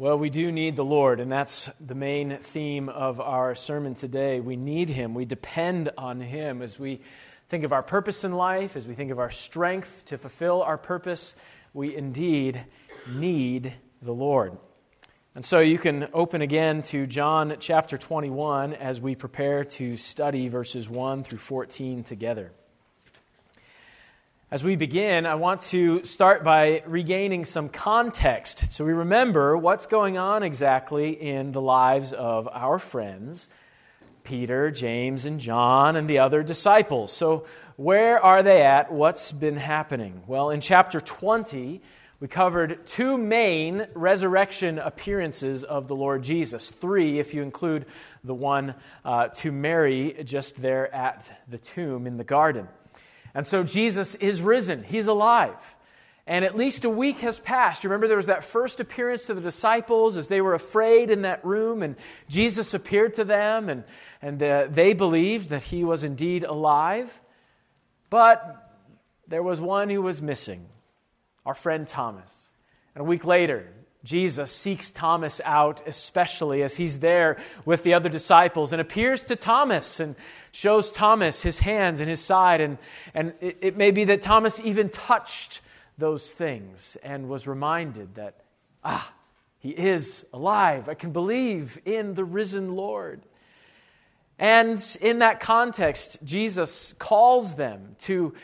Well, we do need the Lord, and that's the main theme of our sermon today. We need Him. We depend on Him as we think of our purpose in life, as we think of our strength to fulfill our purpose. We indeed need the Lord. And so you can open again to John chapter 21 as we prepare to study verses 1 through 14 together. As we begin, I want to start by regaining some context so we remember what's going on exactly in the lives of our friends, Peter, James, and John, and the other disciples. So, where are they at? What's been happening? Well, in chapter 20, we covered two main resurrection appearances of the Lord Jesus. Three, if you include the one uh, to Mary just there at the tomb in the garden. And so Jesus is risen, he's alive. And at least a week has passed. Remember, there was that first appearance to the disciples as they were afraid in that room, and Jesus appeared to them, and, and uh, they believed that he was indeed alive. But there was one who was missing our friend Thomas. And a week later, Jesus seeks Thomas out, especially as he's there with the other disciples, and appears to Thomas and shows Thomas his hands and his side. And, and it, it may be that Thomas even touched those things and was reminded that, ah, he is alive. I can believe in the risen Lord. And in that context, Jesus calls them to,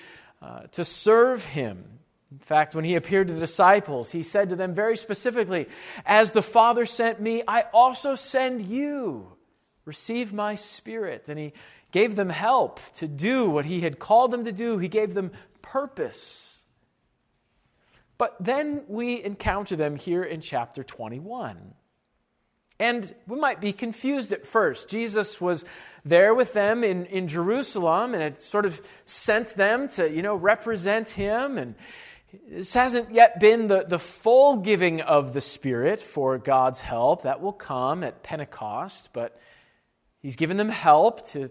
uh, to serve him in fact, when he appeared to the disciples, he said to them very specifically, As the Father sent me, I also send you. Receive my spirit. And he gave them help to do what he had called them to do, he gave them purpose. But then we encounter them here in chapter 21. And we might be confused at first. Jesus was there with them in, in Jerusalem and had sort of sent them to, you know, represent him. And this hasn't yet been the, the full giving of the Spirit for God's help. That will come at Pentecost, but He's given them help to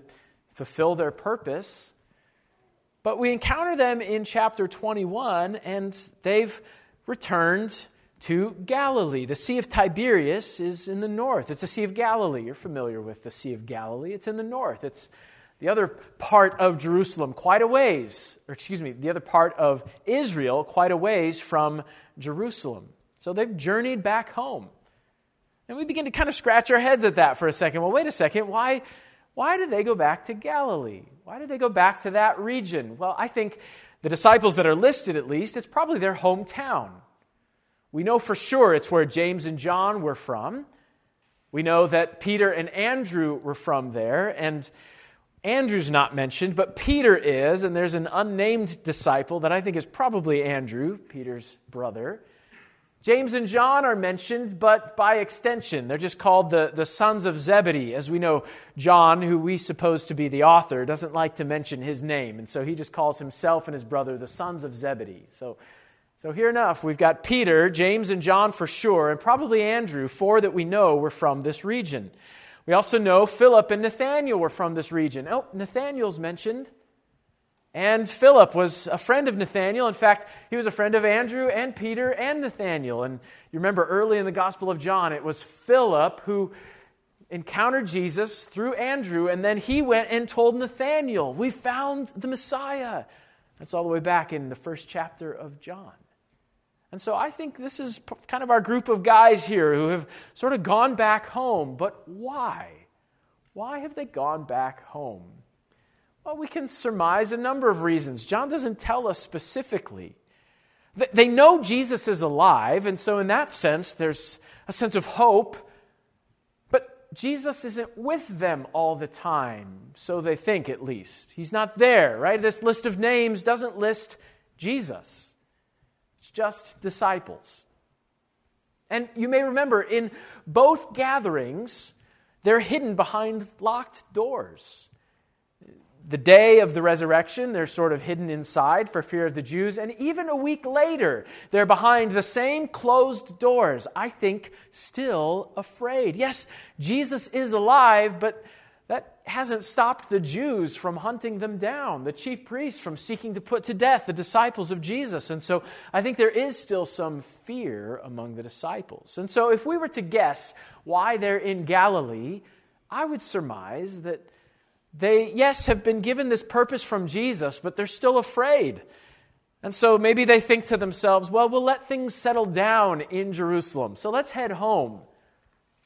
fulfill their purpose. But we encounter them in chapter 21, and they've returned to Galilee. The Sea of Tiberias is in the north. It's the Sea of Galilee. You're familiar with the Sea of Galilee. It's in the north. It's the other part of Jerusalem, quite a ways, or excuse me, the other part of Israel, quite a ways from Jerusalem. So they've journeyed back home. And we begin to kind of scratch our heads at that for a second. Well, wait a second. Why, why did they go back to Galilee? Why did they go back to that region? Well, I think the disciples that are listed, at least, it's probably their hometown. We know for sure it's where James and John were from. We know that Peter and Andrew were from there. And Andrew's not mentioned, but Peter is, and there's an unnamed disciple that I think is probably Andrew, Peter's brother. James and John are mentioned, but by extension. They're just called the, the sons of Zebedee. As we know, John, who we suppose to be the author, doesn't like to mention his name, and so he just calls himself and his brother the sons of Zebedee. So, so here enough, we've got Peter, James, and John for sure, and probably Andrew, four that we know were from this region. We also know Philip and Nathaniel were from this region. Oh, Nathaniel's mentioned. And Philip was a friend of Nathaniel. In fact, he was a friend of Andrew and Peter and Nathaniel. And you remember early in the Gospel of John, it was Philip who encountered Jesus through Andrew, and then he went and told Nathaniel, We found the Messiah. That's all the way back in the first chapter of John. And so I think this is kind of our group of guys here who have sort of gone back home. But why? Why have they gone back home? Well, we can surmise a number of reasons. John doesn't tell us specifically. They know Jesus is alive, and so in that sense, there's a sense of hope. But Jesus isn't with them all the time, so they think at least. He's not there, right? This list of names doesn't list Jesus. It's just disciples. And you may remember in both gatherings, they're hidden behind locked doors. The day of the resurrection, they're sort of hidden inside for fear of the Jews. And even a week later, they're behind the same closed doors, I think, still afraid. Yes, Jesus is alive, but that hasn't stopped the Jews from hunting them down, the chief priests from seeking to put to death the disciples of Jesus. And so I think there is still some fear among the disciples. And so if we were to guess why they're in Galilee, I would surmise that they, yes, have been given this purpose from Jesus, but they're still afraid. And so maybe they think to themselves, well, we'll let things settle down in Jerusalem. So let's head home.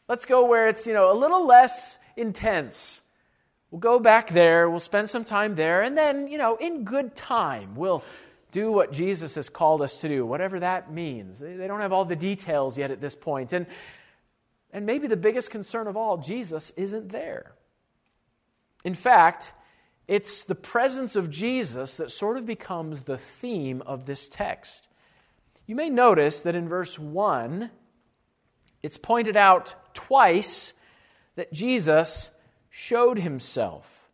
Let's go where it's, you know, a little less intense. We'll go back there, we'll spend some time there, and then, you know, in good time, we'll do what Jesus has called us to do, whatever that means. They don't have all the details yet at this point. And, and maybe the biggest concern of all, Jesus isn't there. In fact, it's the presence of Jesus that sort of becomes the theme of this text. You may notice that in verse 1, it's pointed out twice that Jesus showed himself.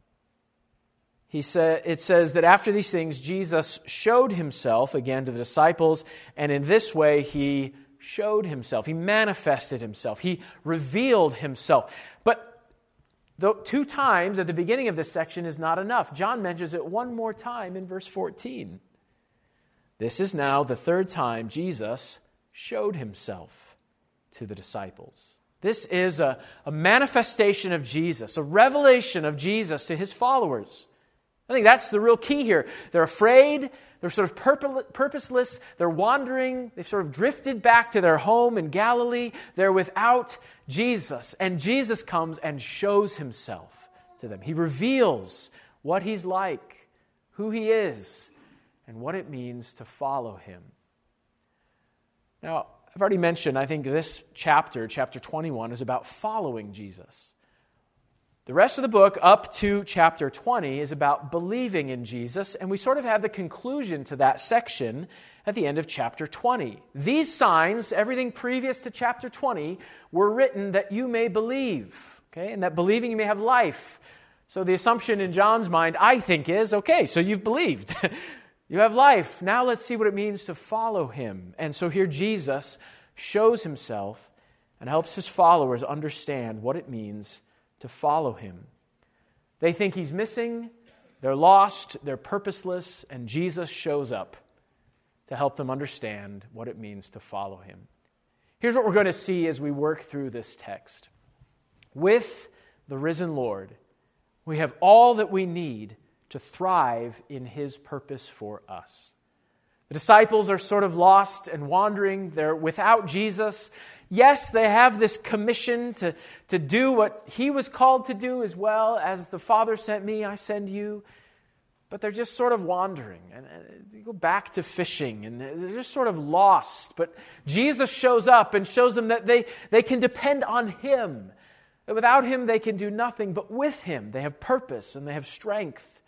He sa- it says that after these things, Jesus showed himself again to the disciples, and in this way he showed himself. He manifested himself. He revealed himself. But the two times at the beginning of this section is not enough. John mentions it one more time in verse 14. This is now the third time Jesus showed himself to the disciples. This is a, a manifestation of Jesus, a revelation of Jesus to his followers. I think that's the real key here. They're afraid, they're sort of purposeless, they're wandering, they've sort of drifted back to their home in Galilee. They're without Jesus, and Jesus comes and shows himself to them. He reveals what he's like, who he is, and what it means to follow him. Now, I've already mentioned, I think this chapter, chapter 21, is about following Jesus. The rest of the book, up to chapter 20, is about believing in Jesus, and we sort of have the conclusion to that section at the end of chapter 20. These signs, everything previous to chapter 20, were written that you may believe, okay, and that believing you may have life. So the assumption in John's mind, I think, is okay, so you've believed. You have life. Now let's see what it means to follow him. And so here Jesus shows himself and helps his followers understand what it means to follow him. They think he's missing, they're lost, they're purposeless, and Jesus shows up to help them understand what it means to follow him. Here's what we're going to see as we work through this text. With the risen Lord, we have all that we need to thrive in his purpose for us. The disciples are sort of lost and wandering. They're without Jesus. Yes, they have this commission to, to do what he was called to do as well. As the Father sent me, I send you. But they're just sort of wandering. And they go back to fishing and they're just sort of lost. But Jesus shows up and shows them that they, they can depend on him. That without him, they can do nothing. But with him, they have purpose and they have strength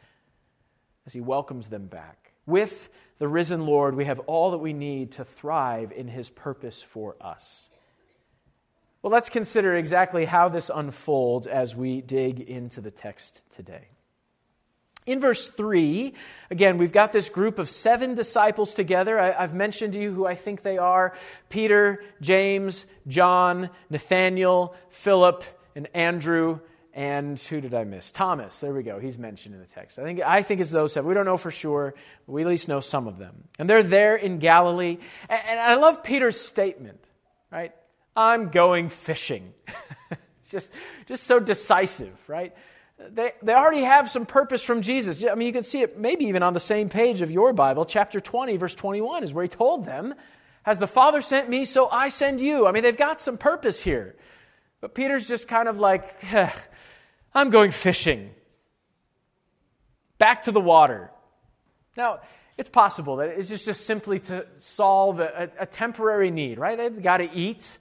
as he welcomes them back. With the risen Lord, we have all that we need to thrive in his purpose for us. Well, let's consider exactly how this unfolds as we dig into the text today. In verse 3, again, we've got this group of seven disciples together. I, have mentioned to you who I think they are Peter, James, John, Nathaniel, Philip, and Andrew and who did I miss? Thomas. There we go. He's mentioned in the text. I think, I think it's those seven. We don't know for sure, but we at least know some of them. And they're there in Galilee. And, and I love Peter's statement, right? I'm going fishing. just, just so decisive, right? They, they already have some purpose from Jesus. I mean, you can see it maybe even on the same page of your Bible. Chapter 20, verse 21 is where he told them, Has the Father sent me, so I send you. I mean, they've got some purpose here. But Peter's just kind of like, I'm going fishing. Back to the water. Now, it's possible that it's just, just simply to solve a, a temporary need, right? They've got to eat,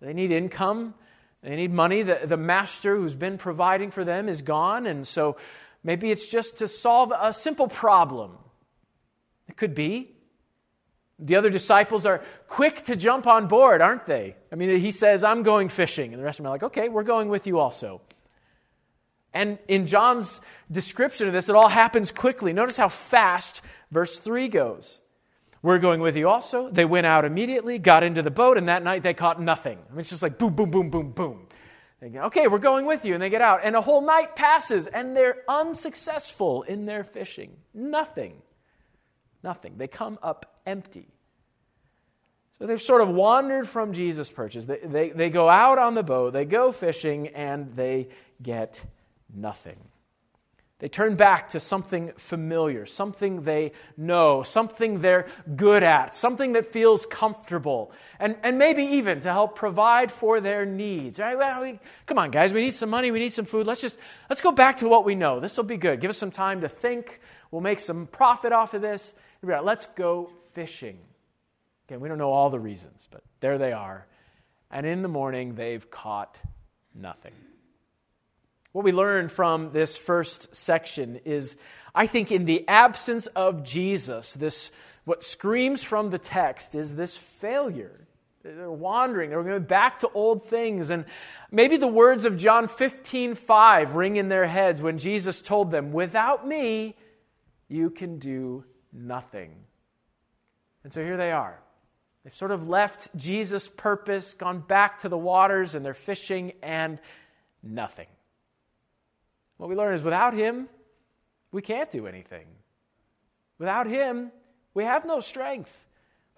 they need income, they need money. The, the master who's been providing for them is gone, and so maybe it's just to solve a simple problem. It could be. The other disciples are quick to jump on board, aren't they? I mean, he says, I'm going fishing. And the rest of them are like, okay, we're going with you also. And in John's description of this, it all happens quickly. Notice how fast verse 3 goes. We're going with you also. They went out immediately, got into the boat, and that night they caught nothing. I mean, it's just like boom, boom, boom, boom, boom. They go, okay, we're going with you. And they get out. And a whole night passes, and they're unsuccessful in their fishing. Nothing. Nothing. They come up empty. So they've sort of wandered from Jesus' purchase. They, they, they go out on the boat, they go fishing, and they get nothing. They turn back to something familiar, something they know, something they're good at, something that feels comfortable, and, and maybe even to help provide for their needs. Right? Well, we, come on, guys, we need some money, we need some food. Let's just let's go back to what we know. This will be good. Give us some time to think. We'll make some profit off of this. Let's go fishing. Again, we don't know all the reasons, but there they are. And in the morning, they've caught nothing. What we learn from this first section is, I think, in the absence of Jesus, this what screams from the text is this failure. They're wandering. They're going back to old things. And maybe the words of John 15, 5 ring in their heads when Jesus told them, Without me, you can do nothing. And so here they are. They've sort of left Jesus' purpose, gone back to the waters, and they're fishing, and nothing. What we learn is without Him, we can't do anything. Without Him, we have no strength.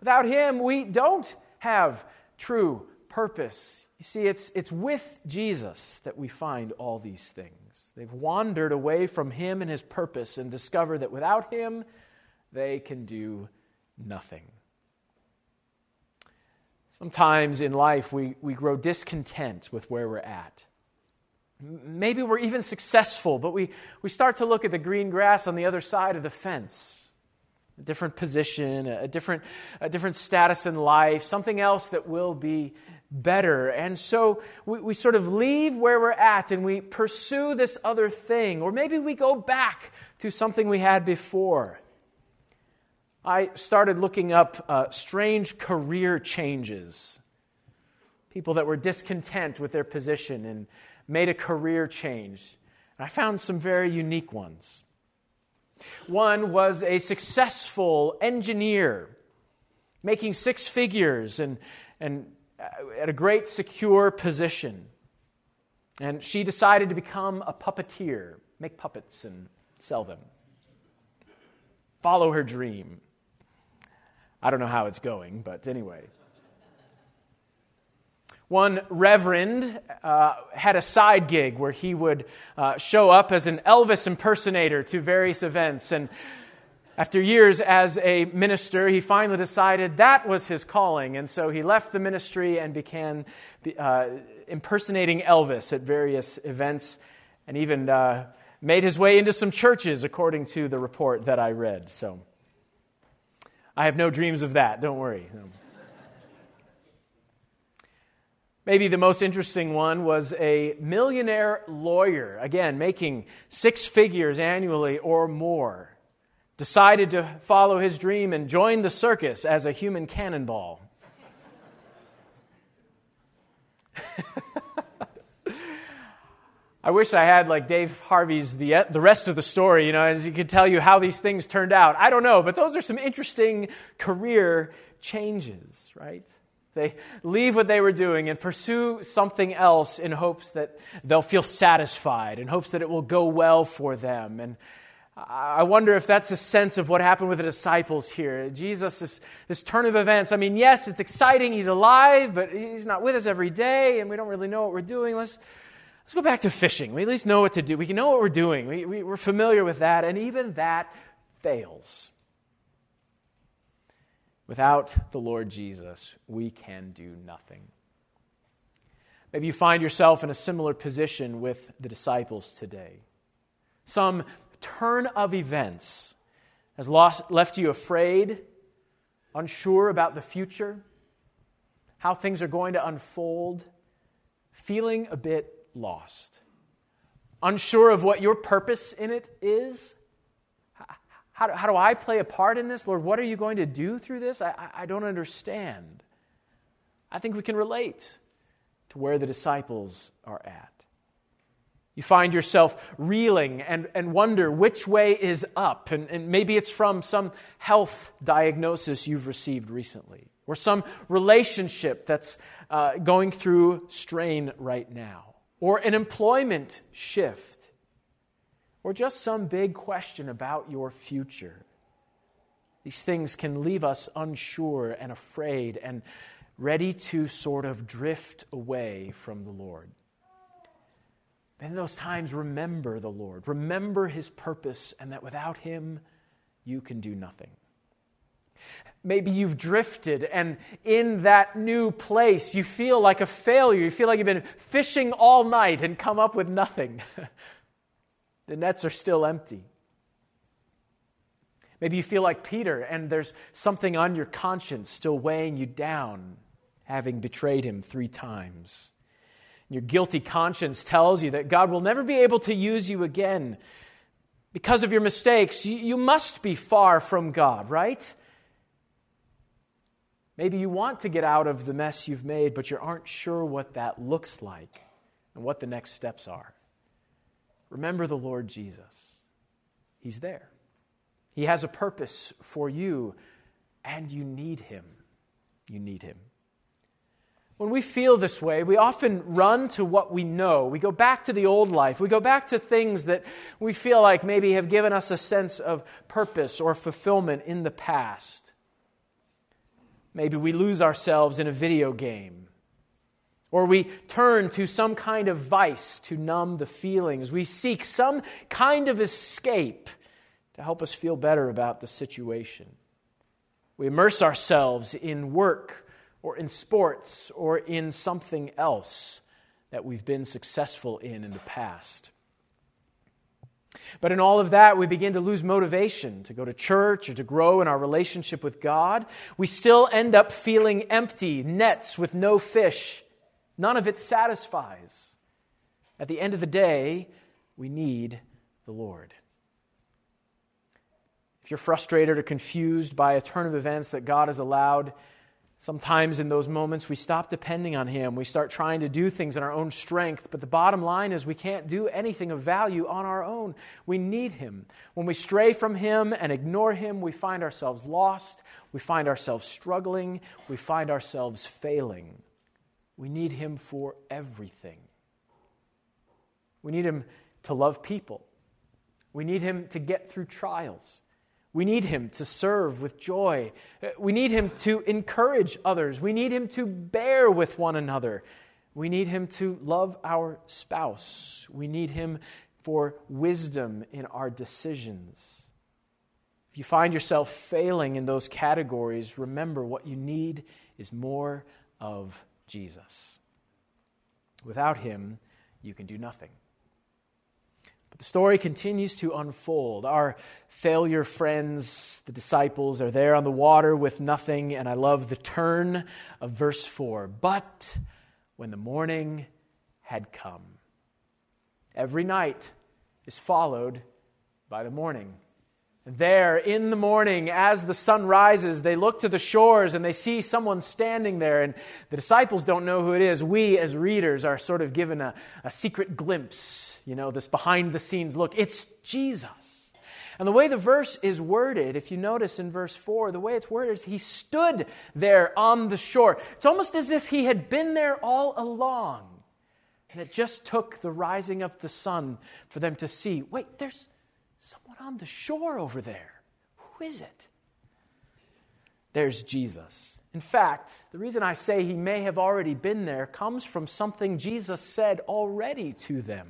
Without Him, we don't have true purpose. You see, it's, it's with Jesus that we find all these things. They've wandered away from Him and His purpose and discover that without Him, they can do nothing. Sometimes in life, we, we grow discontent with where we're at. Maybe we're even successful, but we, we start to look at the green grass on the other side of the fence. A different position, a different, a different status in life, something else that will be better. And so we, we sort of leave where we're at and we pursue this other thing. Or maybe we go back to something we had before. I started looking up uh, strange career changes. People that were discontent with their position and made a career change. And I found some very unique ones. One was a successful engineer making six figures and, and uh, at a great secure position. And she decided to become a puppeteer, make puppets and sell them. Follow her dream. I don't know how it's going, but anyway. One reverend uh, had a side gig where he would uh, show up as an Elvis impersonator to various events. And after years as a minister, he finally decided that was his calling. And so he left the ministry and began uh, impersonating Elvis at various events and even uh, made his way into some churches, according to the report that I read. So I have no dreams of that, don't worry. No. Maybe the most interesting one was a millionaire lawyer, again, making six figures annually or more, decided to follow his dream and join the circus as a human cannonball. I wish I had like Dave Harvey's the, the rest of the story, you know, as he could tell you how these things turned out. I don't know, but those are some interesting career changes, right? They leave what they were doing and pursue something else in hopes that they'll feel satisfied, in hopes that it will go well for them. And I wonder if that's a sense of what happened with the disciples here. Jesus, this, this turn of events. I mean, yes, it's exciting. He's alive, but he's not with us every day, and we don't really know what we're doing. Let's, let's go back to fishing. We at least know what to do. We can know what we're doing. We, we, we're familiar with that, and even that fails. Without the Lord Jesus, we can do nothing. Maybe you find yourself in a similar position with the disciples today. Some turn of events has lost, left you afraid, unsure about the future, how things are going to unfold, feeling a bit lost, unsure of what your purpose in it is, how do, how do I play a part in this? Lord, what are you going to do through this? I, I don't understand. I think we can relate to where the disciples are at. You find yourself reeling and, and wonder which way is up. And, and maybe it's from some health diagnosis you've received recently, or some relationship that's uh, going through strain right now. or an employment shift, or just some big question about your future. These things can leave us unsure and afraid and ready to sort of drift away from the Lord. In those times, remember the Lord. Remember his purpose, and that without him, you can do nothing. Maybe you've drifted, and in that new place, you feel like a failure. You feel like you've been fishing all night and come up with nothing. the nets are still empty. Maybe you feel like Peter, and there's something on your conscience still weighing you down, having betrayed him three times. Your guilty conscience tells you that God will never be able to use you again. Because of your mistakes, you must be far from God, right? Maybe you want to get out of the mess you've made, but you aren't sure what that looks like and what the next steps are. Remember the Lord Jesus. He's there. He has a purpose for you, and you need Him. You need Him. When we feel this way, we often run to what we know. We go back to the old life. We go back to things that we feel like maybe have given us a sense of purpose or fulfillment in the past. Maybe we lose ourselves in a video game. Or we turn to some kind of vice to numb the feelings. We seek some kind of escape to help us feel better about the situation. We immerse ourselves in work or in sports or in something else that we've been successful in in the past. But in all of that, we begin to lose motivation to go to church or to grow in our relationship with God. We still end up feeling empty, nets with no fish. None of it satisfies. At the end of the day, we need the Lord. If you're frustrated or confused by a turn of events that God has allowed, sometimes in those moments we stop depending on Him. We start trying to do things in our own strength. But the bottom line is we can't do anything of value on our own. We need Him. When we stray from Him and ignore Him, we find ourselves lost. We find ourselves struggling. We find ourselves failing. We need Him for everything. We need Him to love people. We need Him to get through trials. We need him to serve with joy. We need him to encourage others. We need him to bear with one another. We need him to love our spouse. We need him for wisdom in our decisions. If you find yourself failing in those categories, remember what you need is more of Jesus. Without him, you can do nothing. But the story continues to unfold. Our failure friends, the disciples, are there on the water with nothing, and I love the turn of verse 4. But when the morning had come, every night is followed by the morning. There, in the morning, as the sun rises, they look to the shores and they see someone standing there. And the disciples don't know who it is. We, as readers, are sort of given a, a secret glimpse, you know, this behind the scenes look. It's Jesus. And the way the verse is worded, if you notice in verse 4, the way it's worded is he stood there on the shore. It's almost as if he had been there all along. And it just took the rising of the sun for them to see wait, there's Someone on the shore over there. Who is it? There's Jesus. In fact, the reason I say he may have already been there comes from something Jesus said already to them.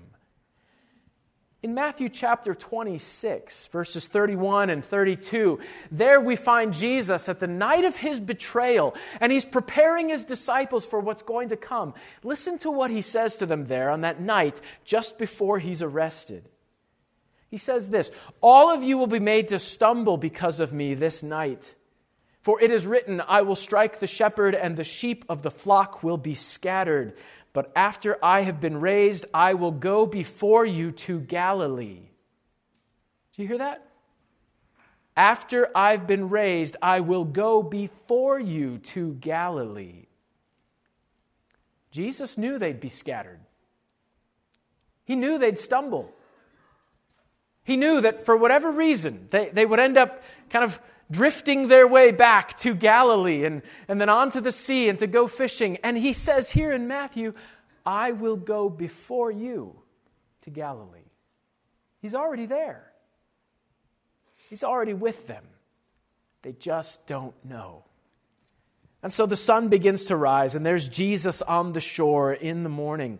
In Matthew chapter 26, verses 31 and 32, there we find Jesus at the night of his betrayal, and he's preparing his disciples for what's going to come. Listen to what he says to them there on that night just before he's arrested. He says this All of you will be made to stumble because of me this night. For it is written, I will strike the shepherd, and the sheep of the flock will be scattered. But after I have been raised, I will go before you to Galilee. Do you hear that? After I've been raised, I will go before you to Galilee. Jesus knew they'd be scattered, he knew they'd stumble. He knew that for whatever reason, they, they would end up kind of drifting their way back to Galilee and, and then onto the sea and to go fishing. And he says here in Matthew, I will go before you to Galilee. He's already there, He's already with them. They just don't know. And so the sun begins to rise, and there's Jesus on the shore in the morning.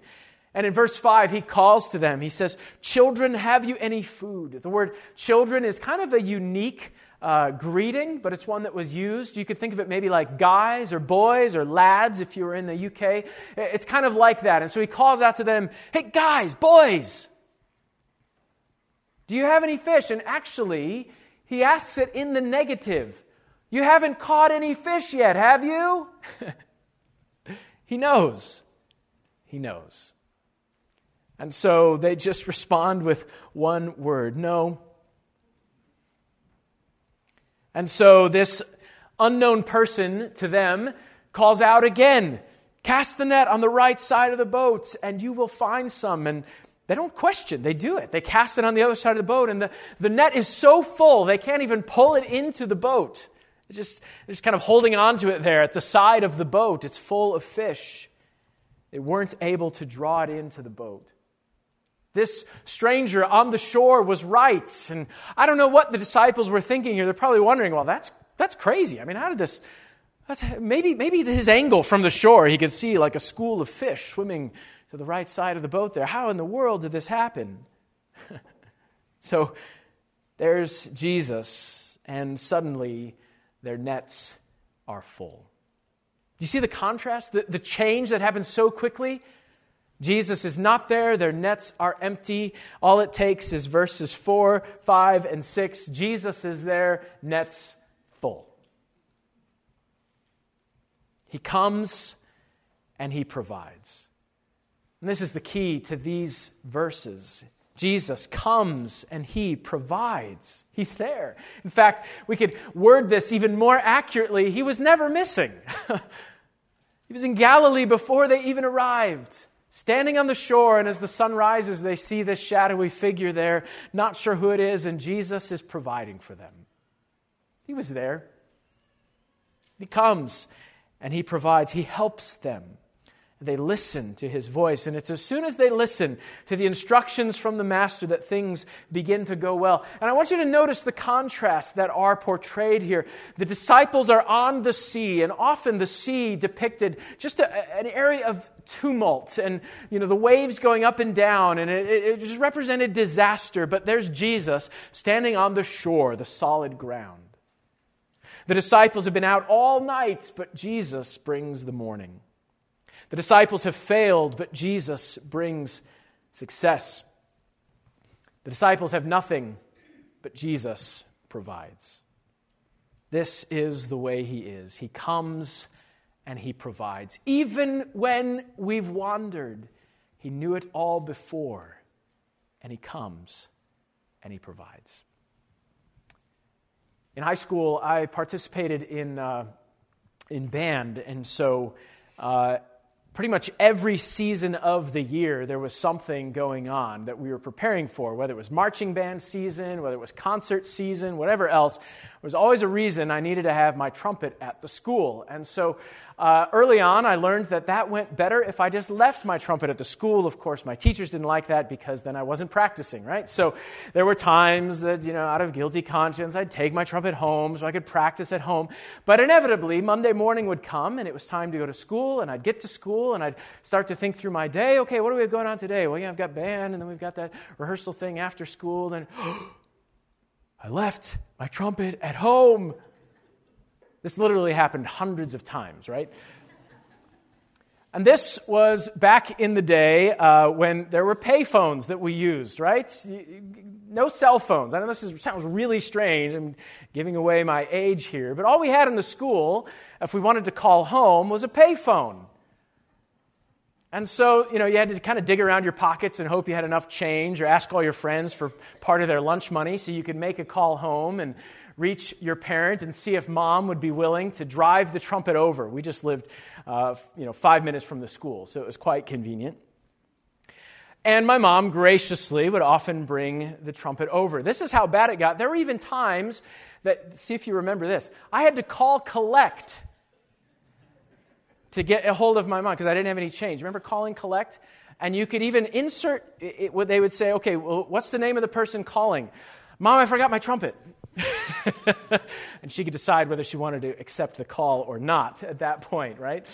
And in verse 5, he calls to them. He says, Children, have you any food? The word children is kind of a unique uh, greeting, but it's one that was used. You could think of it maybe like guys or boys or lads if you were in the UK. It's kind of like that. And so he calls out to them, Hey, guys, boys, do you have any fish? And actually, he asks it in the negative. You haven't caught any fish yet, have you? he knows. He knows. And so they just respond with one word no. And so this unknown person to them calls out again Cast the net on the right side of the boat, and you will find some. And they don't question, they do it. They cast it on the other side of the boat, and the, the net is so full they can't even pull it into the boat. They're just, they're just kind of holding on to it there at the side of the boat. It's full of fish. They weren't able to draw it into the boat. This stranger on the shore was right. And I don't know what the disciples were thinking here. They're probably wondering, well, that's, that's crazy. I mean, how did this. maybe, maybe his angle from the shore, he could see like a school of fish swimming to the right side of the boat there. How in the world did this happen? so there's Jesus, and suddenly their nets are full. Do you see the contrast? The, the change that happens so quickly? Jesus is not there. Their nets are empty. All it takes is verses 4, 5, and 6. Jesus is there, nets full. He comes and he provides. And this is the key to these verses. Jesus comes and he provides. He's there. In fact, we could word this even more accurately. He was never missing. he was in Galilee before they even arrived. Standing on the shore, and as the sun rises, they see this shadowy figure there, not sure who it is, and Jesus is providing for them. He was there. He comes and he provides, he helps them. They listen to his voice. And it's as soon as they listen to the instructions from the master that things begin to go well. And I want you to notice the contrasts that are portrayed here. The disciples are on the sea, and often the sea depicted just a, an area of tumult and you know the waves going up and down, and it, it just represented disaster. But there's Jesus standing on the shore, the solid ground. The disciples have been out all night, but Jesus brings the morning. The disciples have failed, but Jesus brings success. The disciples have nothing, but Jesus provides. This is the way He is. He comes and He provides. Even when we've wandered, He knew it all before, and He comes and He provides. In high school, I participated in, uh, in band, and so uh, pretty much every season of the year, there was something going on that we were preparing for, whether it was marching band season, whether it was concert season, whatever else. There was always a reason I needed to have my trumpet at the school. And so uh, early on, I learned that that went better if I just left my trumpet at the school. Of course, my teachers didn't like that because then I wasn't practicing, right? So there were times that, you know, out of guilty conscience, I'd take my trumpet home so I could practice at home. But inevitably, Monday morning would come and it was time to go to school, and I'd get to school and I'd start to think through my day. Okay, what do we have going on today? Well, yeah, I've got band, and then we've got that rehearsal thing after school. Then I left my trumpet at home. This literally happened hundreds of times, right? And this was back in the day uh, when there were payphones that we used, right? No cell phones. I know this is, sounds really strange. I'm giving away my age here. But all we had in the school, if we wanted to call home, was a payphone. And so, you know, you had to kind of dig around your pockets and hope you had enough change or ask all your friends for part of their lunch money so you could make a call home and reach your parent and see if mom would be willing to drive the trumpet over. We just lived, uh, you know, five minutes from the school, so it was quite convenient. And my mom graciously would often bring the trumpet over. This is how bad it got. There were even times that, see if you remember this, I had to call collect to get a hold of my mom because I didn't have any change. Remember calling collect? And you could even insert it, what they would say, okay, well, what's the name of the person calling? Mom, I forgot my trumpet. and she could decide whether she wanted to accept the call or not at that point, right?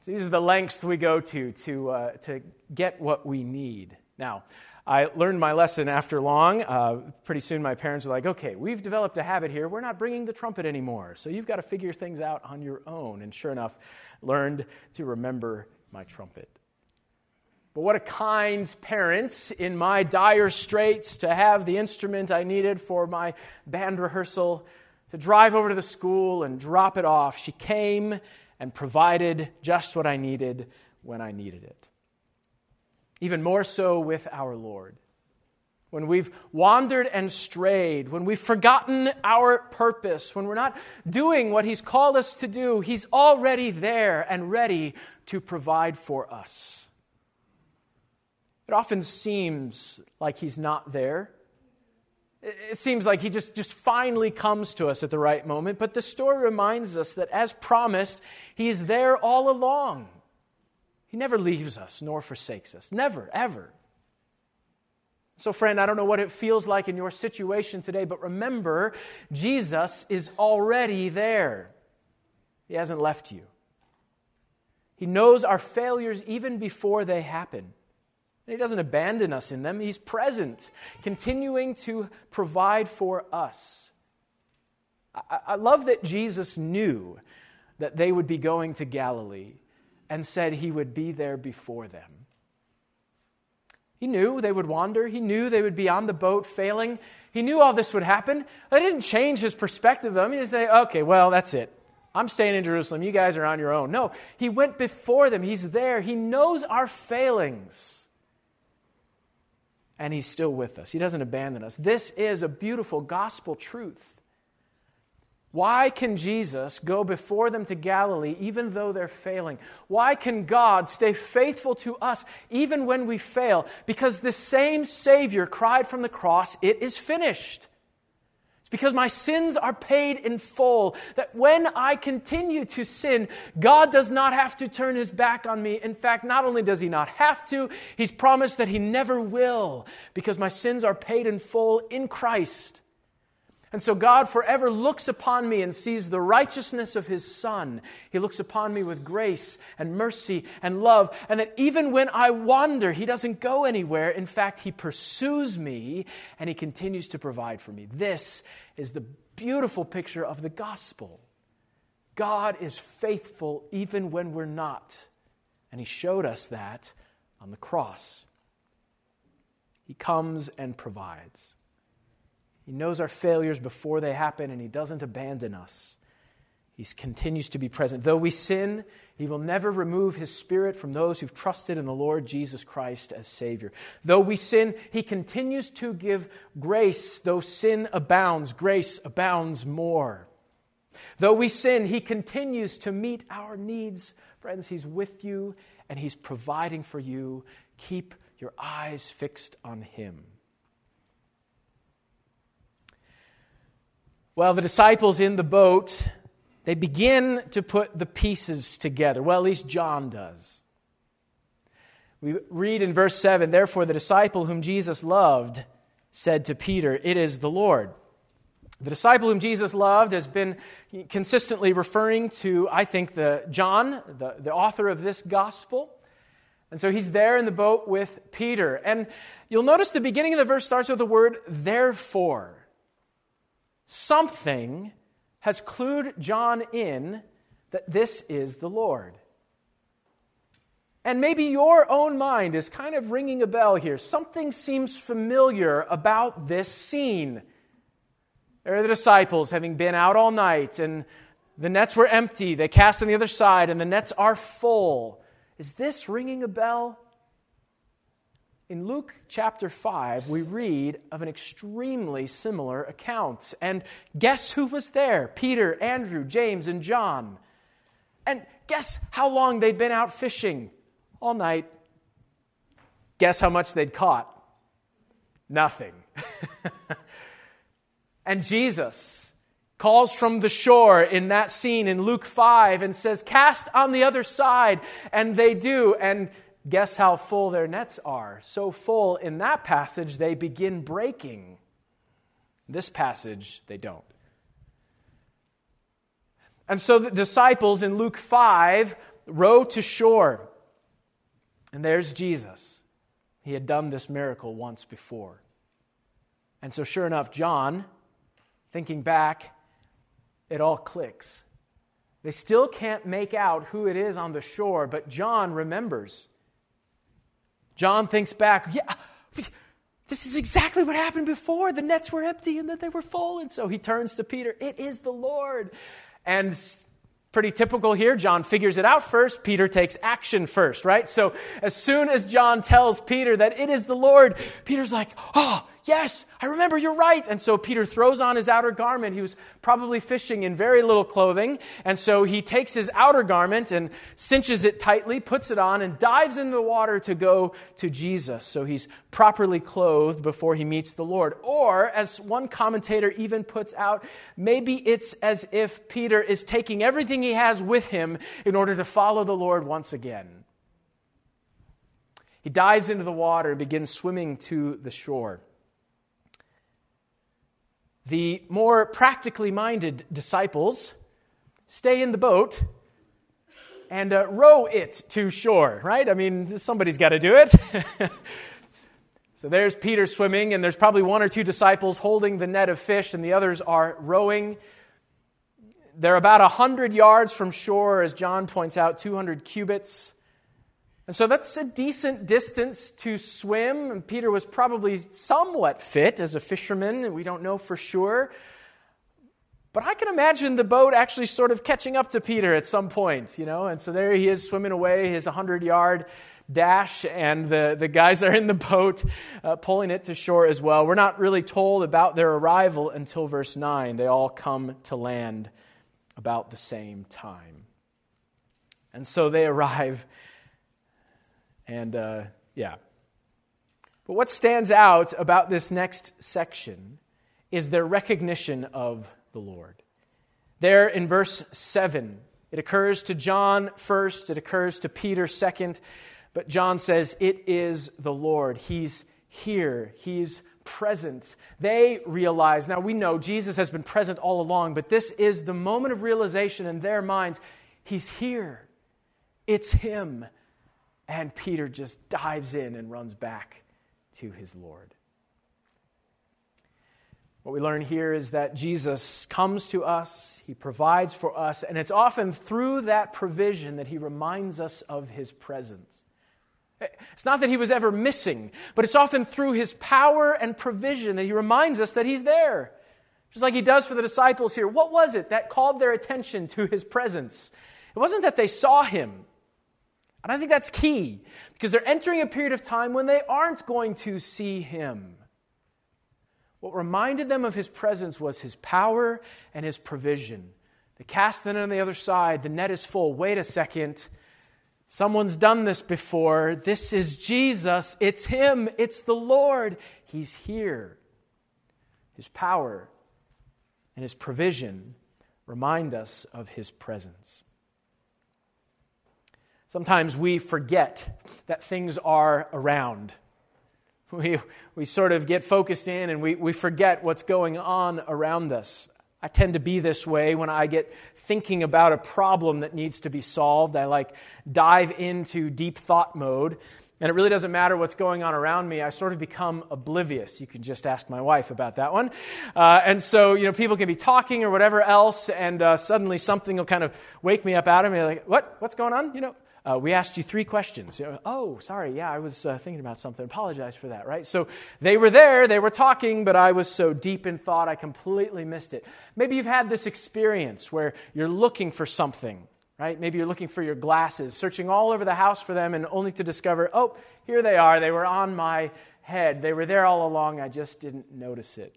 So these are the lengths we go to to, uh, to get what we need. Now, I learned my lesson after long. Uh, pretty soon, my parents were like, okay, we've developed a habit here. We're not bringing the trumpet anymore. So you've got to figure things out on your own. And sure enough, learned to remember my trumpet. But what a kind parent in my dire straits to have the instrument I needed for my band rehearsal, to drive over to the school and drop it off. She came and provided just what I needed when I needed it. Even more so with our Lord. When we've wandered and strayed, when we've forgotten our purpose, when we're not doing what He's called us to do, He's already there and ready to provide for us. It often seems like He's not there. It seems like he just, just finally comes to us at the right moment, but the story reminds us that as promised, he is there all along. He never leaves us nor forsakes us. Never, ever. So, friend, I don't know what it feels like in your situation today, but remember, Jesus is already there. He hasn't left you. He knows our failures even before they happen. And He doesn't abandon us in them, He's present, continuing to provide for us. I, I love that Jesus knew that they would be going to Galilee and said he would be there before them. He knew they would wander. He knew they would be on the boat failing. He knew all this would happen. That didn't change his perspective of them. He didn't say, okay, well, that's it. I'm staying in Jerusalem. You guys are on your own. No, he went before them. He's there. He knows our failings. And he's still with us. He doesn't abandon us. This is a beautiful gospel truth. Why can Jesus go before them to Galilee even though they're failing? Why can God stay faithful to us even when we fail? Because the same Savior cried from the cross, It is finished. It's because my sins are paid in full that when I continue to sin, God does not have to turn his back on me. In fact, not only does he not have to, he's promised that he never will because my sins are paid in full in Christ. And so God forever looks upon me and sees the righteousness of his Son. He looks upon me with grace and mercy and love. And that even when I wander, he doesn't go anywhere. In fact, he pursues me and he continues to provide for me. This is the beautiful picture of the gospel. God is faithful even when we're not. And he showed us that on the cross. He comes and provides. He knows our failures before they happen, and He doesn't abandon us. He continues to be present. Though we sin, He will never remove His Spirit from those who've trusted in the Lord Jesus Christ as Savior. Though we sin, He continues to give grace. Though sin abounds, grace abounds more. Though we sin, He continues to meet our needs. Friends, He's with you and He's providing for you. Keep your eyes fixed on Him. Well, the disciples in the boat, they begin to put the pieces together. Well, at least John does. We read in verse 7 Therefore, the disciple whom Jesus loved said to Peter, It is the Lord. The disciple whom Jesus loved has been consistently referring to, I think, the John, the, the author of this gospel. And so he's there in the boat with Peter. And you'll notice the beginning of the verse starts with the word therefore. Something has clued John in that this is the Lord. And maybe your own mind is kind of ringing a bell here. Something seems familiar about this scene. There are the disciples having been out all night, and the nets were empty. They cast on the other side, and the nets are full. Is this ringing a bell? In Luke chapter 5, we read of an extremely similar account. And guess who was there? Peter, Andrew, James, and John. And guess how long they'd been out fishing? All night. Guess how much they'd caught? Nothing. and Jesus, calls from the shore in that scene in Luke 5 and says, Cast on the other side. And they do. And guess how full their nets are? So full in that passage, they begin breaking. This passage, they don't. And so the disciples in Luke 5 row to shore. And there's Jesus. He had done this miracle once before. And so, sure enough, John, thinking back, it all clicks. They still can't make out who it is on the shore, but John remembers. John thinks back, yeah, this is exactly what happened before. The nets were empty and then they were full. And so he turns to Peter, it is the Lord. And pretty typical here. John figures it out first. Peter takes action first, right? So as soon as John tells Peter that it is the Lord, Peter's like, oh, Yes, I remember, you're right. And so Peter throws on his outer garment. He was probably fishing in very little clothing. And so he takes his outer garment and cinches it tightly, puts it on, and dives into the water to go to Jesus. So he's properly clothed before he meets the Lord. Or, as one commentator even puts out, maybe it's as if Peter is taking everything he has with him in order to follow the Lord once again. He dives into the water and begins swimming to the shore. The more practically minded disciples stay in the boat and uh, row it to shore, right? I mean, somebody's got to do it. so there's Peter swimming, and there's probably one or two disciples holding the net of fish, and the others are rowing. They're about 100 yards from shore, as John points out, 200 cubits. And so that's a decent distance to swim. And Peter was probably somewhat fit as a fisherman. We don't know for sure. But I can imagine the boat actually sort of catching up to Peter at some point, you know. And so there he is swimming away his 100 yard dash, and the, the guys are in the boat uh, pulling it to shore as well. We're not really told about their arrival until verse 9. They all come to land about the same time. And so they arrive and uh, yeah. But what stands out about this next section is their recognition of the Lord. There in verse 7, it occurs to John first, it occurs to Peter second, but John says, It is the Lord. He's here, He's present. They realize, now we know Jesus has been present all along, but this is the moment of realization in their minds He's here. It's Him. And Peter just dives in and runs back to his Lord. What we learn here is that Jesus comes to us, he provides for us, and it's often through that provision that he reminds us of his presence. It's not that he was ever missing, but it's often through his power and provision that he reminds us that he's there. Just like he does for the disciples here. What was it that called their attention to his presence? It wasn't that they saw him, and I think that's key because they're entering a period of time when they aren't going to see him. What reminded them of his presence was his power and his provision. They cast the net on the other side. The net is full. Wait a second. Someone's done this before. This is Jesus. It's him. It's the Lord. He's here. His power and his provision remind us of his presence. Sometimes we forget that things are around. We, we sort of get focused in and we, we forget what's going on around us. I tend to be this way when I get thinking about a problem that needs to be solved. I like dive into deep thought mode, and it really doesn't matter what's going on around me. I sort of become oblivious. You can just ask my wife about that one. Uh, and so, you know, people can be talking or whatever else, and uh, suddenly something will kind of wake me up out of me, like, what? What's going on? You know, uh, we asked you three questions. oh, sorry, yeah, I was uh, thinking about something. Apologize for that, right? So they were there, they were talking, but I was so deep in thought I completely missed it. Maybe you've had this experience where you're looking for something, right? Maybe you're looking for your glasses, searching all over the house for them, and only to discover, oh, here they are. They were on my head. They were there all along. I just didn't notice it.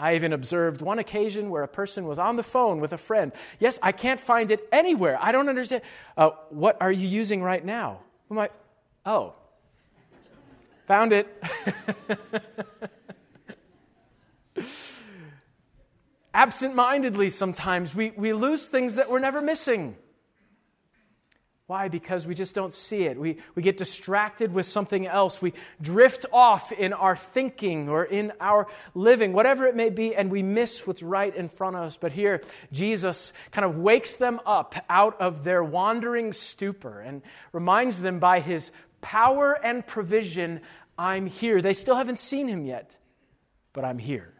I even observed one occasion where a person was on the phone with a friend. Yes, I can't find it anywhere. I don't understand. Uh, what are you using right now? I'm like, oh, found it. absent mindedly sometimes. We, we lose things that we're never missing. Why? Because we just don't see it. We, we get distracted with something else. We drift off in our thinking or in our living, whatever it may be, and we miss what's right in front of us. But here, Jesus kind of wakes them up out of their wandering stupor and reminds them by his power and provision, I'm here. They still haven't seen him yet, but I'm here.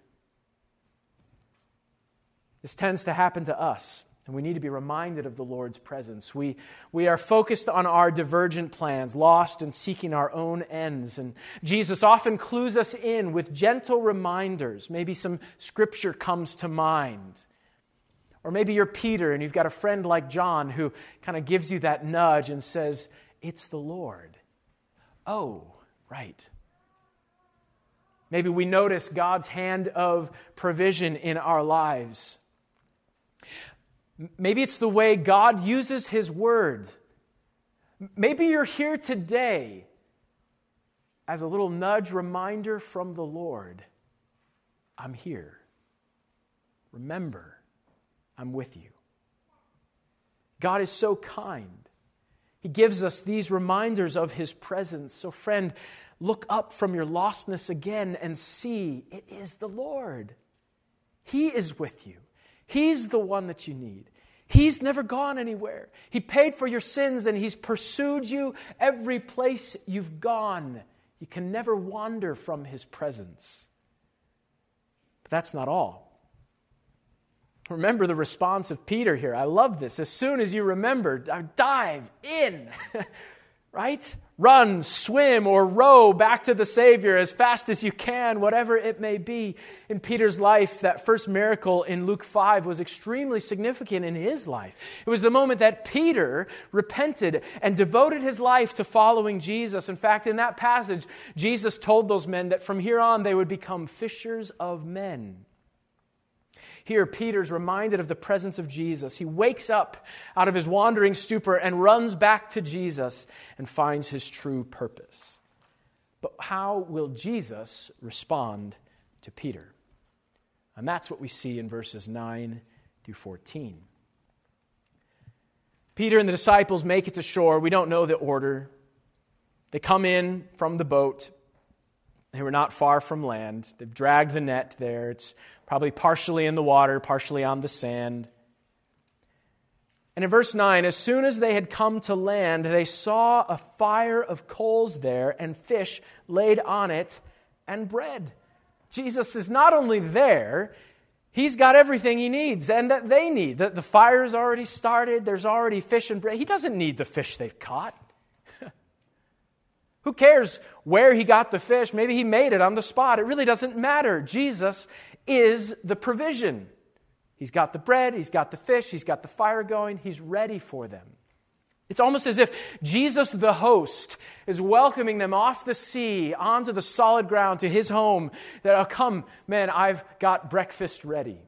This tends to happen to us. And we need to be reminded of the Lord's presence. We, we are focused on our divergent plans, lost and seeking our own ends. And Jesus often clues us in with gentle reminders. Maybe some scripture comes to mind. Or maybe you're Peter and you've got a friend like John who kind of gives you that nudge and says, It's the Lord. Oh, right. Maybe we notice God's hand of provision in our lives. Maybe it's the way God uses His Word. Maybe you're here today as a little nudge reminder from the Lord I'm here. Remember, I'm with you. God is so kind. He gives us these reminders of His presence. So, friend, look up from your lostness again and see it is the Lord. He is with you. He's the one that you need. He's never gone anywhere. He paid for your sins and He's pursued you every place you've gone. You can never wander from His presence. But that's not all. Remember the response of Peter here. I love this. As soon as you remember, dive in, right? Run, swim, or row back to the Savior as fast as you can, whatever it may be. In Peter's life, that first miracle in Luke 5 was extremely significant in his life. It was the moment that Peter repented and devoted his life to following Jesus. In fact, in that passage, Jesus told those men that from here on they would become fishers of men. Here, Peter's reminded of the presence of Jesus. He wakes up out of his wandering stupor and runs back to Jesus and finds his true purpose. But how will Jesus respond to Peter? And that's what we see in verses 9 through 14. Peter and the disciples make it to shore. We don't know the order. They come in from the boat. They were not far from land. They've dragged the net there. It's probably partially in the water, partially on the sand. And in verse 9, as soon as they had come to land, they saw a fire of coals there and fish laid on it and bread. Jesus is not only there, he's got everything he needs and that they need. The, the fire is already started, there's already fish and bread. He doesn't need the fish they've caught. Who cares where he got the fish? Maybe he made it on the spot. It really doesn't matter. Jesus is the provision. He's got the bread, he's got the fish, he's got the fire going, he's ready for them. It's almost as if Jesus, the host, is welcoming them off the sea onto the solid ground to his home. That, oh, come, man, I've got breakfast ready.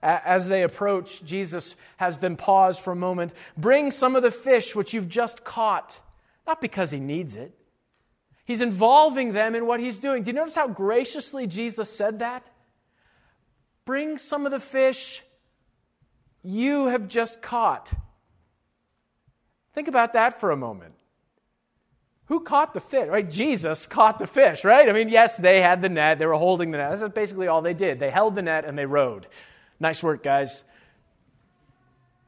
As they approach, Jesus has them pause for a moment. Bring some of the fish which you've just caught, not because he needs it, He's involving them in what he's doing. Do you notice how graciously Jesus said that? Bring some of the fish you have just caught. Think about that for a moment. Who caught the fish? Right? Jesus caught the fish, right? I mean, yes, they had the net, they were holding the net. That's basically all they did. They held the net and they rowed. Nice work, guys.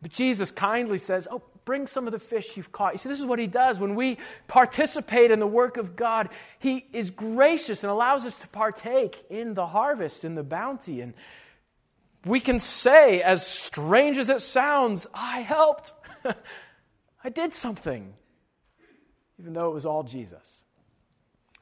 But Jesus kindly says, Oh, Bring some of the fish you've caught. You see, this is what he does. When we participate in the work of God, he is gracious and allows us to partake in the harvest, in the bounty. And we can say, as strange as it sounds, I helped. I did something, even though it was all Jesus.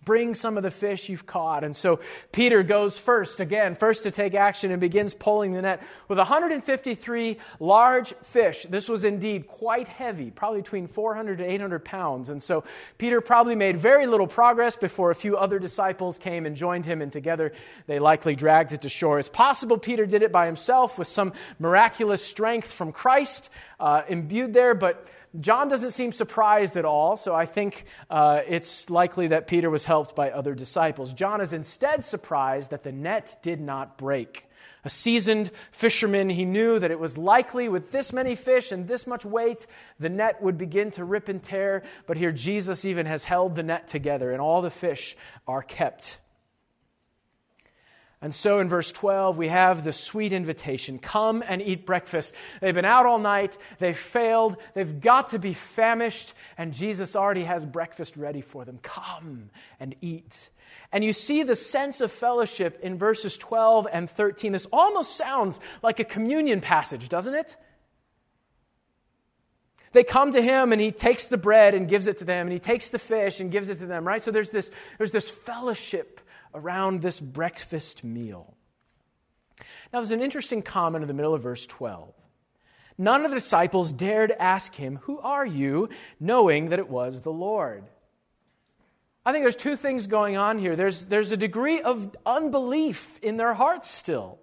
Bring some of the fish you've caught. And so Peter goes first, again, first to take action and begins pulling the net with 153 large fish. This was indeed quite heavy, probably between 400 to 800 pounds. And so Peter probably made very little progress before a few other disciples came and joined him, and together they likely dragged it to shore. It's possible Peter did it by himself with some miraculous strength from Christ uh, imbued there, but John doesn't seem surprised at all, so I think uh, it's likely that Peter was helped by other disciples. John is instead surprised that the net did not break. A seasoned fisherman, he knew that it was likely with this many fish and this much weight, the net would begin to rip and tear. But here, Jesus even has held the net together, and all the fish are kept. And so in verse 12, we have the sweet invitation come and eat breakfast. They've been out all night, they've failed, they've got to be famished, and Jesus already has breakfast ready for them. Come and eat. And you see the sense of fellowship in verses 12 and 13. This almost sounds like a communion passage, doesn't it? They come to him and he takes the bread and gives it to them, and he takes the fish and gives it to them, right? So there's this, there's this fellowship around this breakfast meal. Now, there's an interesting comment in the middle of verse 12. None of the disciples dared ask him, Who are you? knowing that it was the Lord. I think there's two things going on here. There's, there's a degree of unbelief in their hearts still.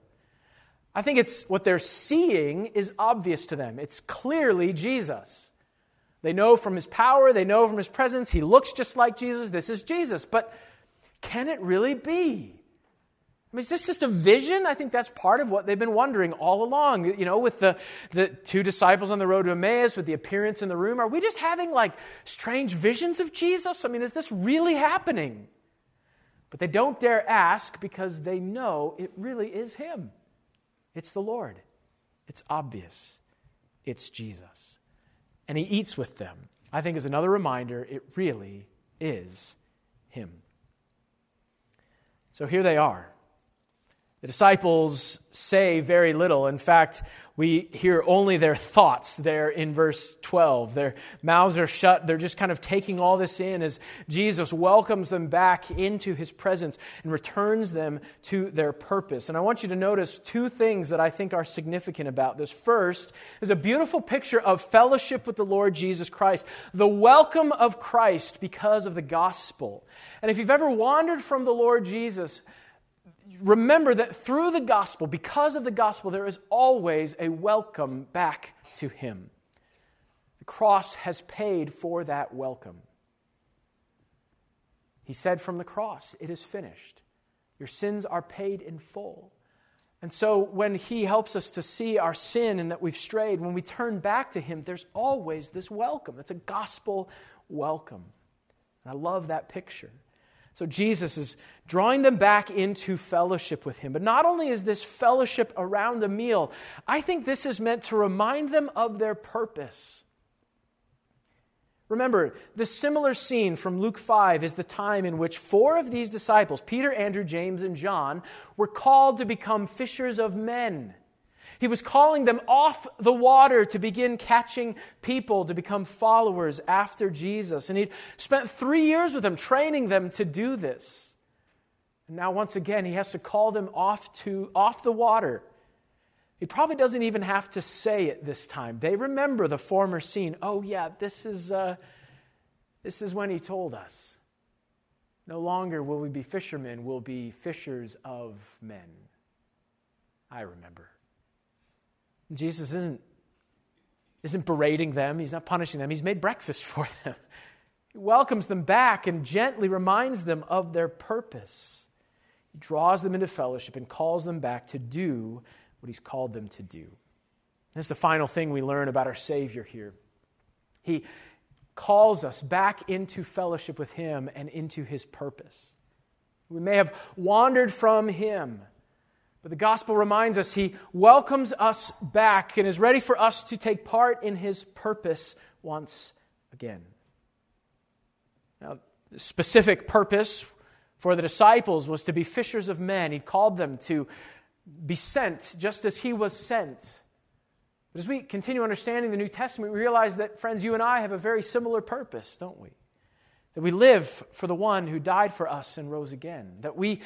I think it's what they're seeing is obvious to them. It's clearly Jesus. They know from his power, they know from his presence, he looks just like Jesus. This is Jesus. But can it really be? I mean, is this just a vision? I think that's part of what they've been wondering all along. You know, with the, the two disciples on the road to Emmaus, with the appearance in the room, are we just having like strange visions of Jesus? I mean, is this really happening? But they don't dare ask because they know it really is Him. It's the Lord. It's obvious. It's Jesus. And He eats with them. I think is another reminder it really is Him. So here they are. The disciples say very little. In fact, we hear only their thoughts there in verse 12. Their mouths are shut. They're just kind of taking all this in as Jesus welcomes them back into his presence and returns them to their purpose. And I want you to notice two things that I think are significant about this. First is a beautiful picture of fellowship with the Lord Jesus Christ, the welcome of Christ because of the gospel. And if you've ever wandered from the Lord Jesus, remember that through the gospel, because of the gospel, there is always a welcome back to Him. The cross has paid for that welcome. He said from the cross, It is finished. Your sins are paid in full. And so, when He helps us to see our sin and that we've strayed, when we turn back to Him, there's always this welcome. It's a gospel welcome. And I love that picture. So Jesus is drawing them back into fellowship with him. But not only is this fellowship around the meal, I think this is meant to remind them of their purpose. Remember, the similar scene from Luke 5 is the time in which four of these disciples, Peter, Andrew, James, and John, were called to become fishers of men. He was calling them off the water to begin catching people to become followers after Jesus. And he'd spent three years with them, training them to do this. And now, once again, he has to call them off, to, off the water. He probably doesn't even have to say it this time. They remember the former scene. Oh, yeah, this is, uh, this is when he told us. No longer will we be fishermen, we'll be fishers of men. I remember. Jesus isn't, isn't berating them, he's not punishing them, he's made breakfast for them. He welcomes them back and gently reminds them of their purpose. He draws them into fellowship and calls them back to do what he's called them to do. This is the final thing we learn about our Savior here. He calls us back into fellowship with him and into his purpose. We may have wandered from him but the gospel reminds us he welcomes us back and is ready for us to take part in his purpose once again. Now, the specific purpose for the disciples was to be fishers of men. He called them to be sent just as he was sent. But as we continue understanding the New Testament, we realize that, friends, you and I have a very similar purpose, don't we? That we live for the one who died for us and rose again. That we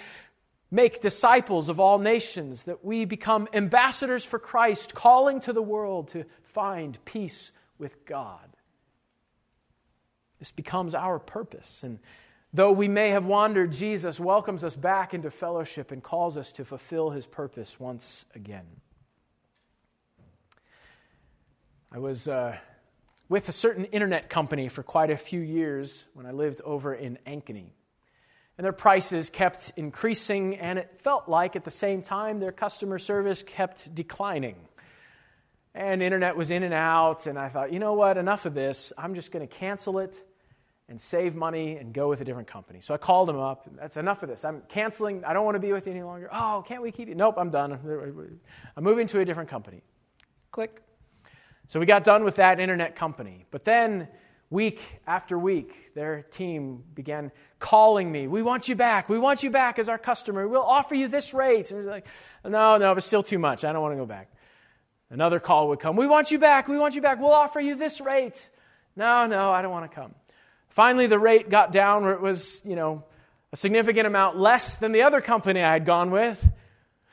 make disciples of all nations, that we become ambassadors for Christ, calling to the world to find peace with God. This becomes our purpose. And though we may have wandered, Jesus welcomes us back into fellowship and calls us to fulfill his purpose once again. I was uh, with a certain internet company for quite a few years when I lived over in Ankeny. And their prices kept increasing, and it felt like at the same time their customer service kept declining. And internet was in and out, and I thought, you know what, enough of this. I'm just going to cancel it and save money and go with a different company. So I called them up. That's enough of this. I'm canceling. I don't want to be with you any longer. Oh, can't we keep you? Nope, I'm done. I'm moving to a different company. Click. So we got done with that internet company. But then, week after week, their team began calling me. We want you back. We want you back as our customer. We'll offer you this rate. And I was like, no, no, it's still too much. I don't want to go back. Another call would come. We want you back. We want you back. We'll offer you this rate. No, no, I don't want to come. Finally, the rate got down where it was, you know, a significant amount less than the other company I had gone with.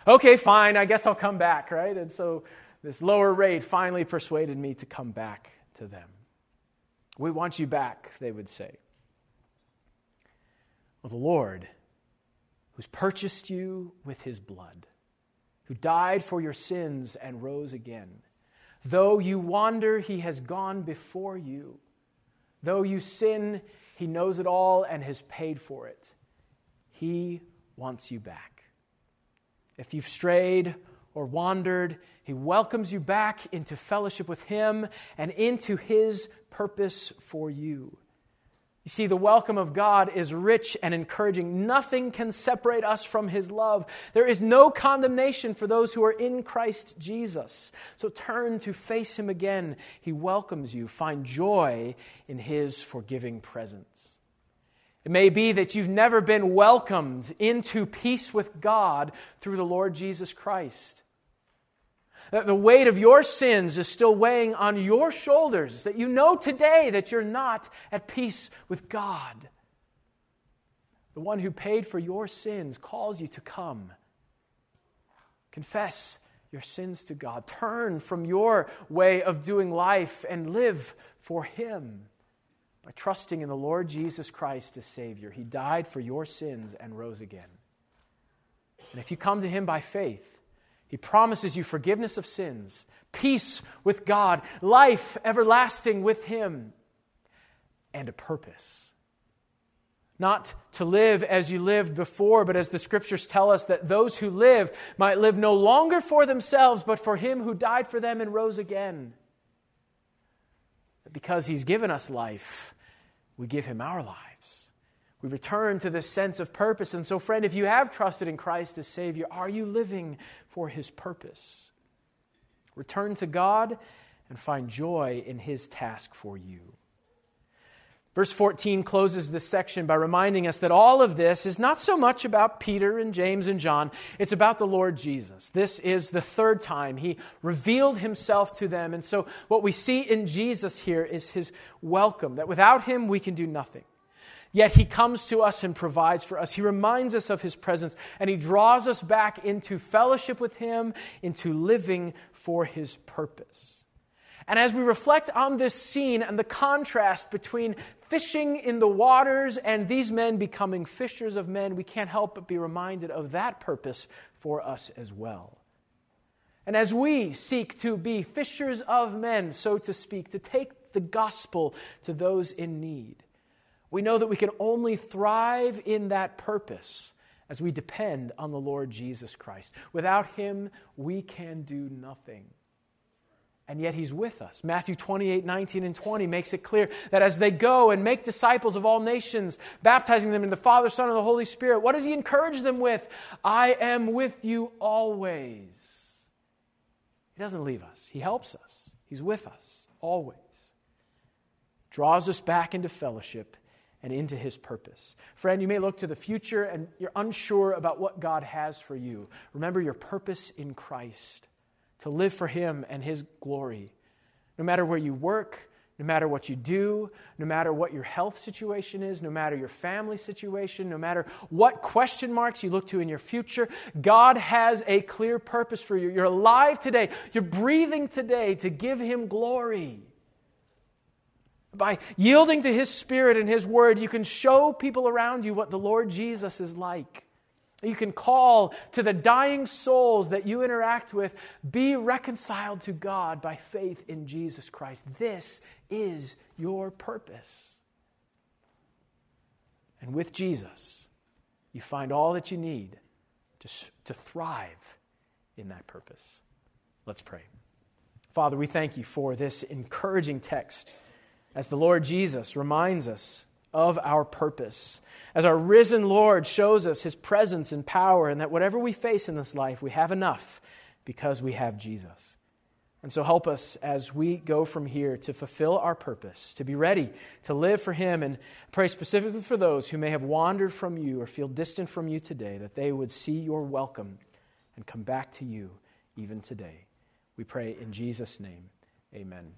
Okay, fine, I guess I'll come back, right? And so this lower rate finally persuaded me to come back to them. We want you back, they would say. Well, the Lord, who's purchased you with his blood, who died for your sins and rose again, though you wander, he has gone before you Though you sin, He knows it all and has paid for it. He wants you back. If you've strayed or wandered, He welcomes you back into fellowship with Him and into His purpose for you. You see, the welcome of God is rich and encouraging. Nothing can separate us from His love. There is no condemnation for those who are in Christ Jesus. So turn to face Him again. He welcomes you. Find joy in His forgiving presence. It may be that you've never been welcomed into peace with God through the Lord Jesus Christ. That the weight of your sins is still weighing on your shoulders, that you know today that you're not at peace with God. The one who paid for your sins calls you to come. Confess your sins to God. Turn from your way of doing life and live for Him by trusting in the Lord Jesus Christ as Savior. He died for your sins and rose again. And if you come to Him by faith, he promises you forgiveness of sins, peace with God, life everlasting with Him, and a purpose. Not to live as you lived before, but as the scriptures tell us, that those who live might live no longer for themselves, but for Him who died for them and rose again. Because He's given us life, we give Him our life. We return to this sense of purpose. And so, friend, if you have trusted in Christ as Savior, are you living for His purpose? Return to God and find joy in His task for you. Verse 14 closes this section by reminding us that all of this is not so much about Peter and James and John, it's about the Lord Jesus. This is the third time he revealed himself to them. And so, what we see in Jesus here is his welcome, that without him we can do nothing. Yet he comes to us and provides for us. He reminds us of his presence and he draws us back into fellowship with him, into living for his purpose. And as we reflect on this scene and the contrast between fishing in the waters and these men becoming fishers of men, we can't help but be reminded of that purpose for us as well. And as we seek to be fishers of men, so to speak, to take the gospel to those in need, we know that we can only thrive in that purpose as we depend on the Lord Jesus Christ. Without Him, we can do nothing. And yet He's with us. Matthew 28 19 and 20 makes it clear that as they go and make disciples of all nations, baptizing them in the Father, Son, and the Holy Spirit, what does He encourage them with? I am with you always. He doesn't leave us, He helps us, He's with us always. Draws us back into fellowship and into his purpose. Friend, you may look to the future and you're unsure about what God has for you. Remember your purpose in Christ to live for him and his glory. No matter where you work, no matter what you do, no matter what your health situation is, no matter your family situation, no matter what question marks you look to in your future, God has a clear purpose for you. You're alive today, you're breathing today to give Him glory. By yielding to His Spirit and His Word, you can show people around you what the Lord Jesus is like. You can call to the dying souls that you interact with, be reconciled to God by faith in Jesus Christ. This is your purpose. And with Jesus, you find all that you need to, to thrive in that purpose. Let's pray. Father, we thank you for this encouraging text as the Lord Jesus reminds us of our purpose. As our risen Lord shows us his presence and power, and that whatever we face in this life, we have enough because we have Jesus. And so help us as we go from here to fulfill our purpose, to be ready to live for Him, and pray specifically for those who may have wandered from you or feel distant from you today, that they would see your welcome and come back to you even today. We pray in Jesus' name. Amen.